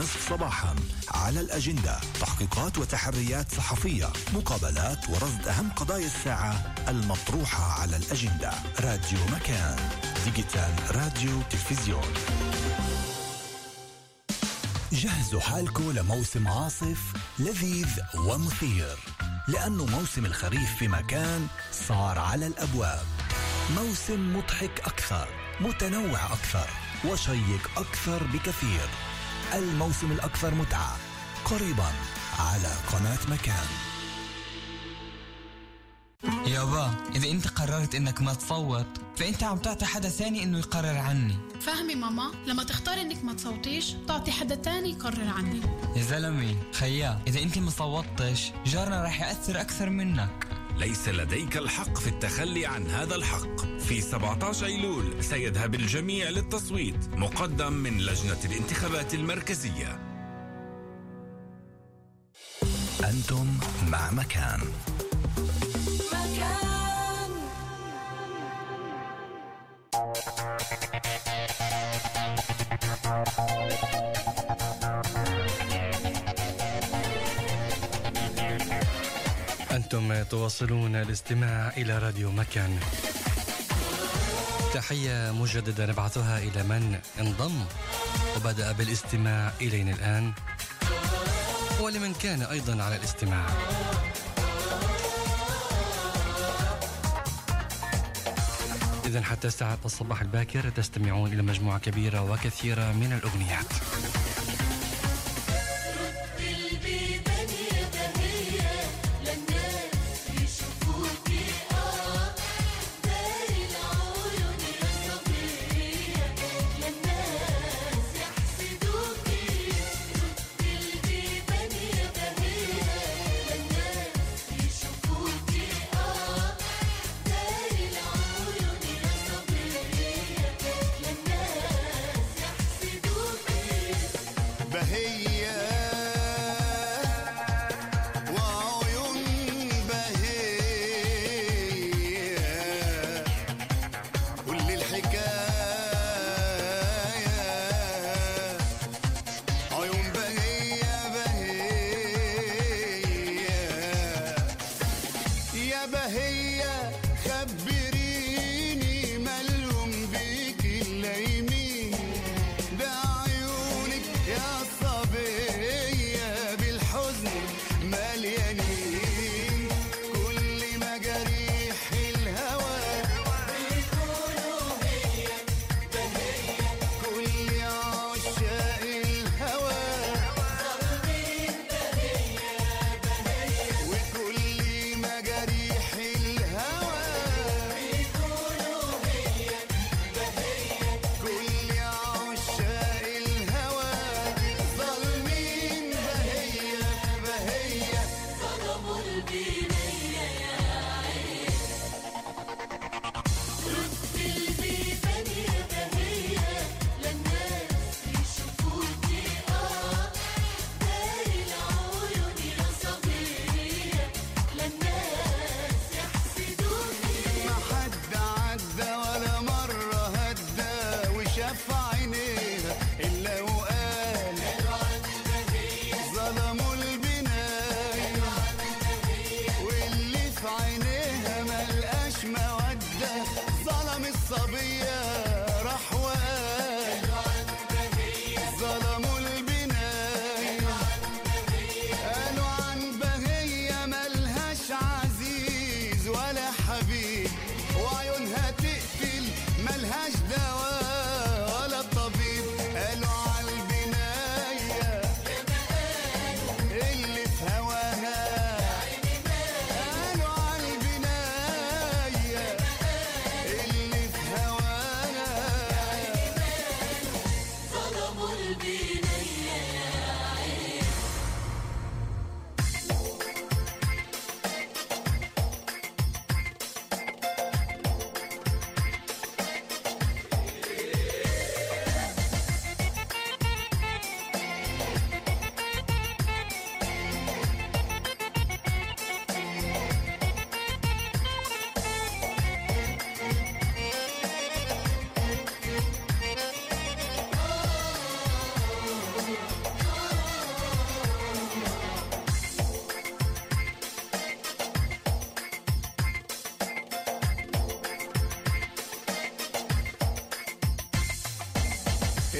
ونصف صباحا. على الأجندة تحقيقات وتحريات صحفية مقابلات ورصد أهم قضايا الساعة المطروحة على الأجندة. راديو مكان. ديجيتال راديو تلفزيون. جهزوا حالكم لموسم عاصف لذيذ ومثير. لأنه موسم الخريف في مكان صار على الأبواب. موسم مضحك أكثر متنوع أكثر وشيق أكثر بكثير. الموسم الأكثر متعة قريبا على قناة مكان. يابا إذا أنت قررت إنك ما تصوت فأنت عم تعطي حدا ثاني إنه يقرر عني. فهمي ماما لما تختار إنك ما تصوتيش تعطي حدا تاني يقرر عني. يا زلمة خيا إذا أنت ما صوتتش جارنا رح يأثر أكثر منك. ليس لديك الحق في التخلي عن هذا الحق. في 17 أيلول سيذهب الجميع للتصويت مقدم من لجنة الانتخابات المركزية. أنتم مع مكان. تواصلون الاستماع إلى راديو مكان. تحية مجددة نبعثها إلى من انضم وبدأ بالاستماع إلينا الآن ولمن كان أيضا على الاستماع. إذا حتى ساعة الصباح الباكر تستمعون إلى مجموعة كبيرة وكثيرة من الأغنيات.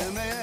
Amen.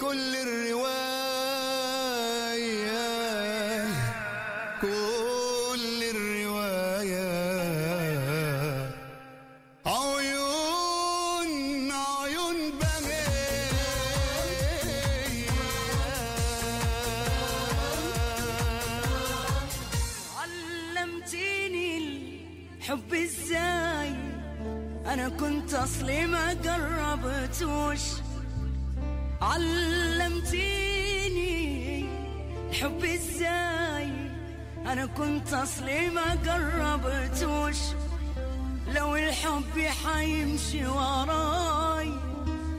كل الرجال الحب إزاي أنا كنت أصلي ما قربتوش. لو الحب حيمشي وراي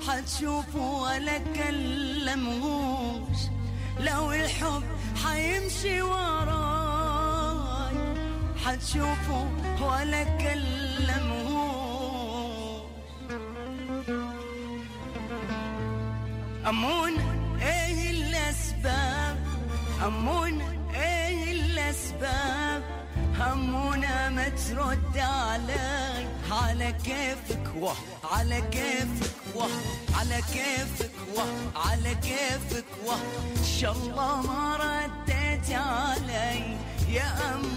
حتشوفه ولا كلمهوش لو الحب حيمشي وراي حتشوفه ولا كلمهوش أمون. همونا إيه الاسباب همونا ما ترد علي على كيفك وه على كيفك وه على كيفك وه على كيفك وه ان شاء الله ما رديت علي يا أم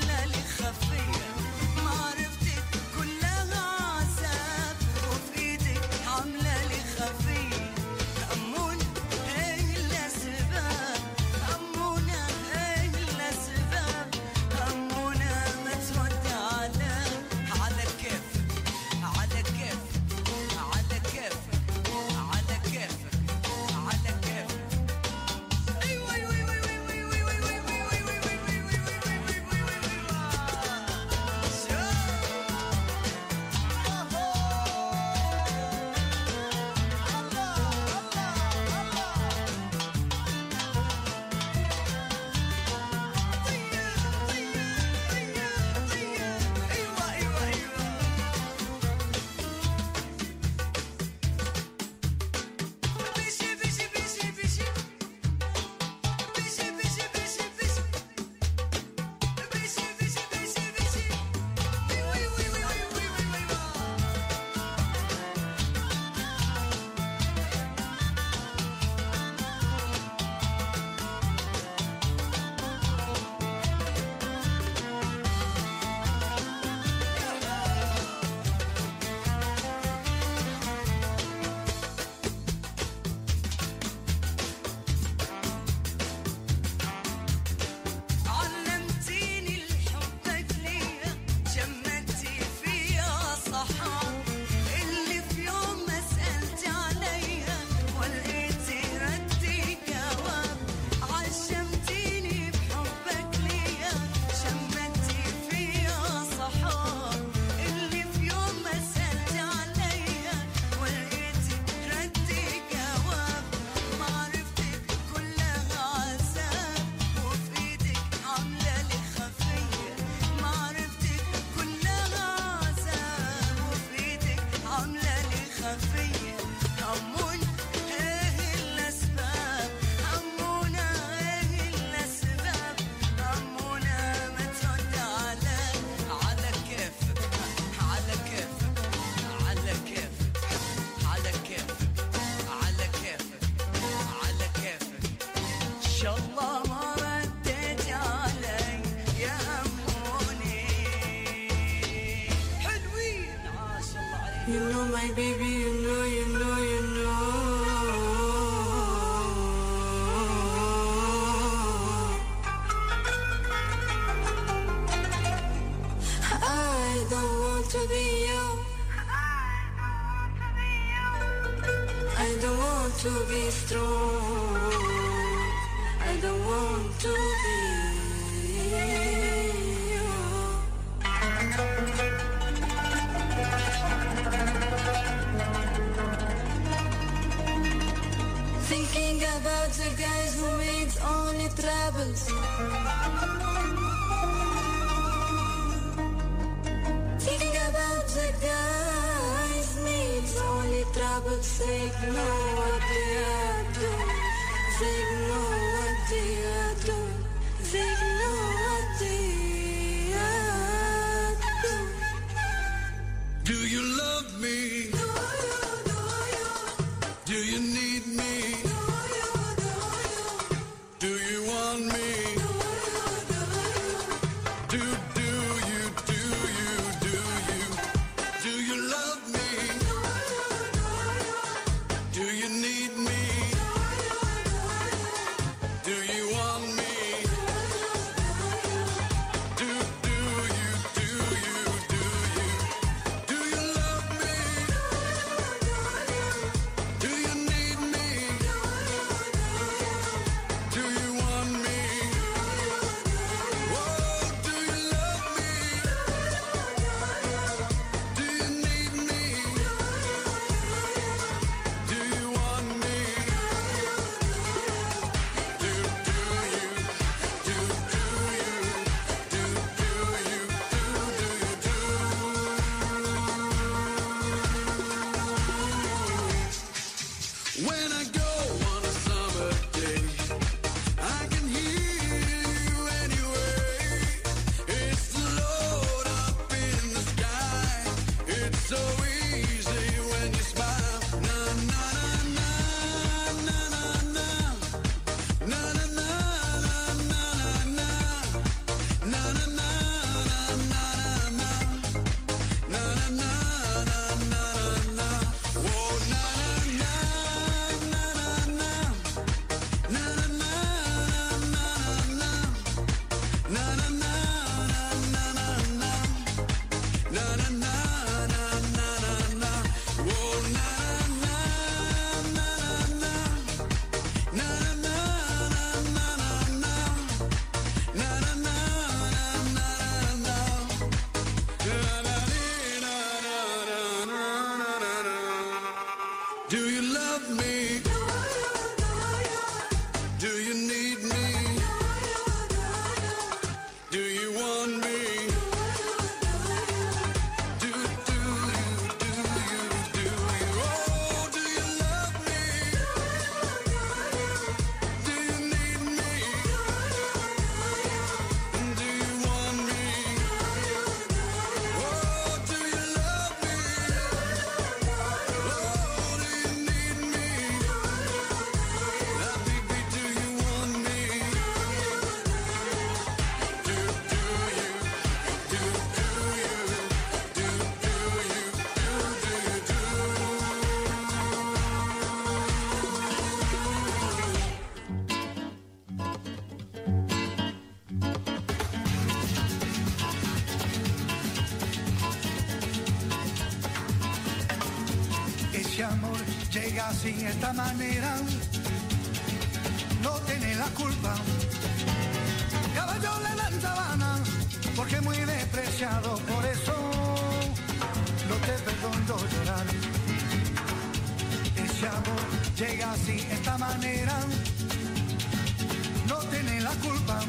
Lali. You know my baby. Thinking about the guys who made only troubles. Thinking about the guys made only troubles. Ignore what they are doing. así, de esta manera, no tiene la culpa. Caballo le dan sabana, porque muy despreciado, por eso no te perdono llorar. Ese amor llega así, de esta manera, no tiene la culpa.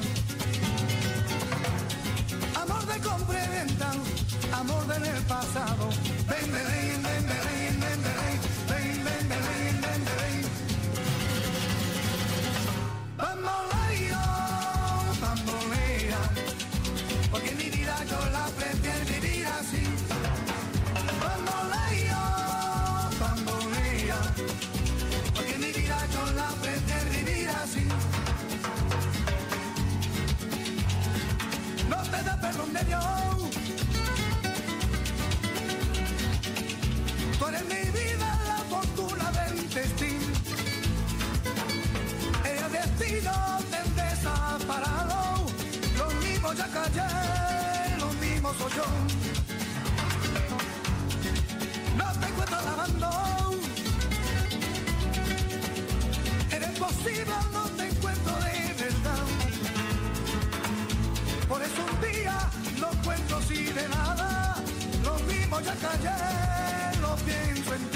Amor de compra y venta, amor del pasado, vende ayer, lo mismo soy yo. No te encuentro lavando. Eres posible, no te encuentro de verdad. Por eso un día no encuentro si de nada. Lo mismo ya callé, lo pienso en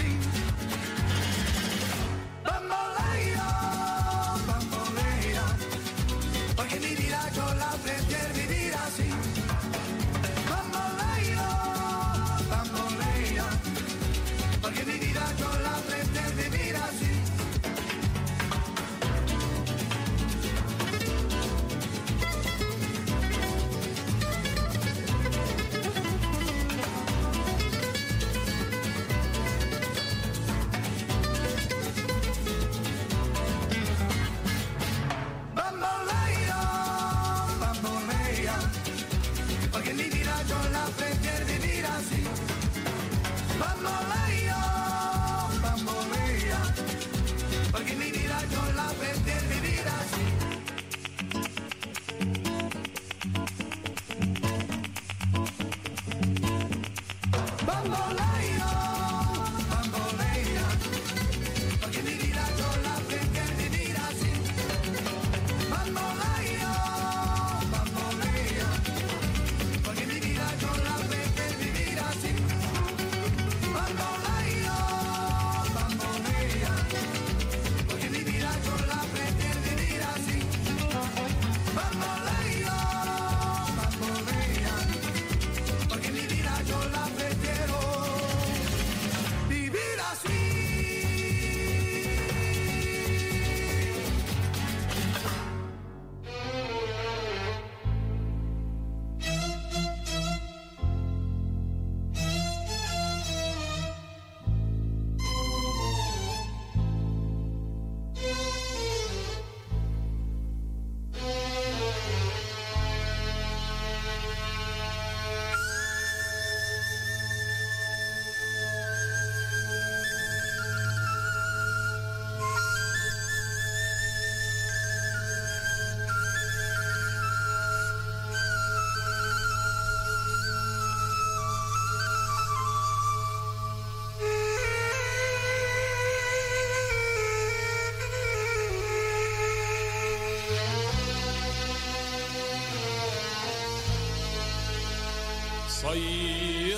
صياد.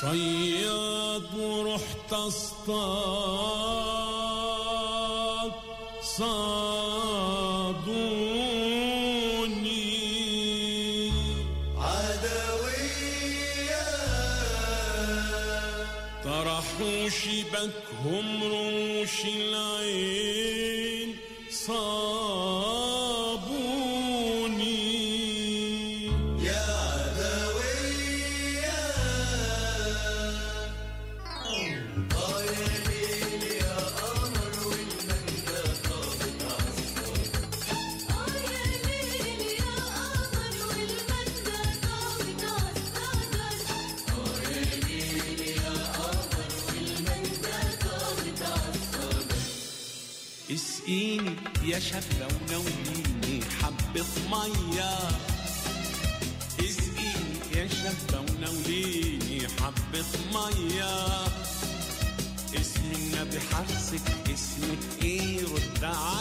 صياد ورحت اصطاد.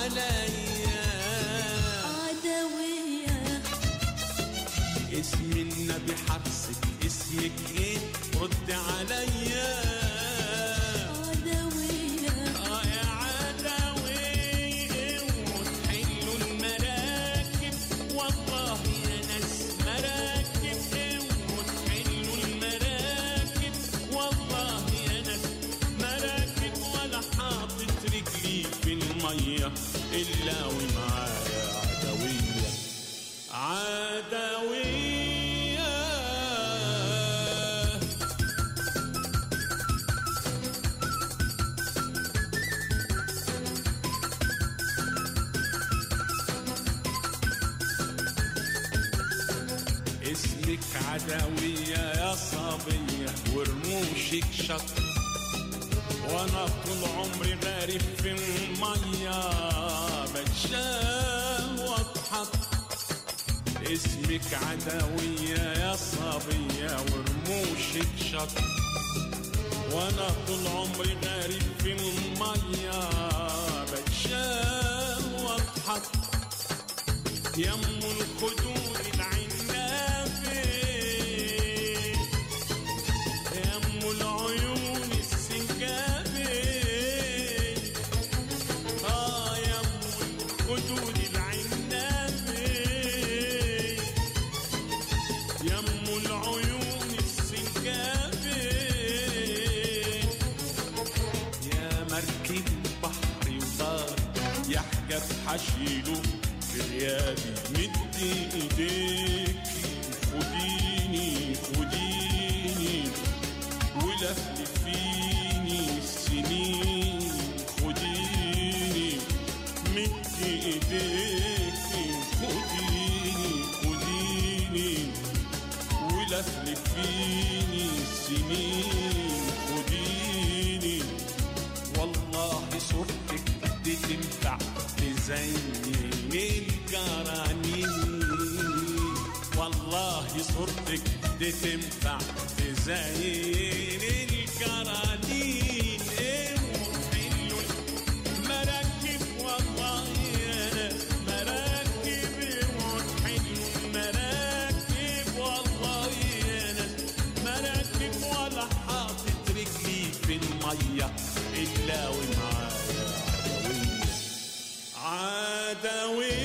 عليا. عدوية اسم النبي حبسك اسمك إيه؟ رد عليا. لك عدوية يا صبية ورموشك شط. وأنا طول عمري غارب في المية بتشاه واتحط. اسمك عدوية يا صبية ورموشك شط. وأنا طول عمري غارب في المية بتشاه واتحط. أم الخدود حشيله في غيابي مدي ايديكي خديني خديني. ولفلفيني السنين. خديني مدي ايديكي خديني خديني. ولفلفيني السنين. صورتك دي تنفع تزين الجرانين إيه حلو مراكب والله أنا مراكب وحلو مراكب والله أنا مراكب ولا حاطط رجلي في الميه الا ومعايا عدويه عدويه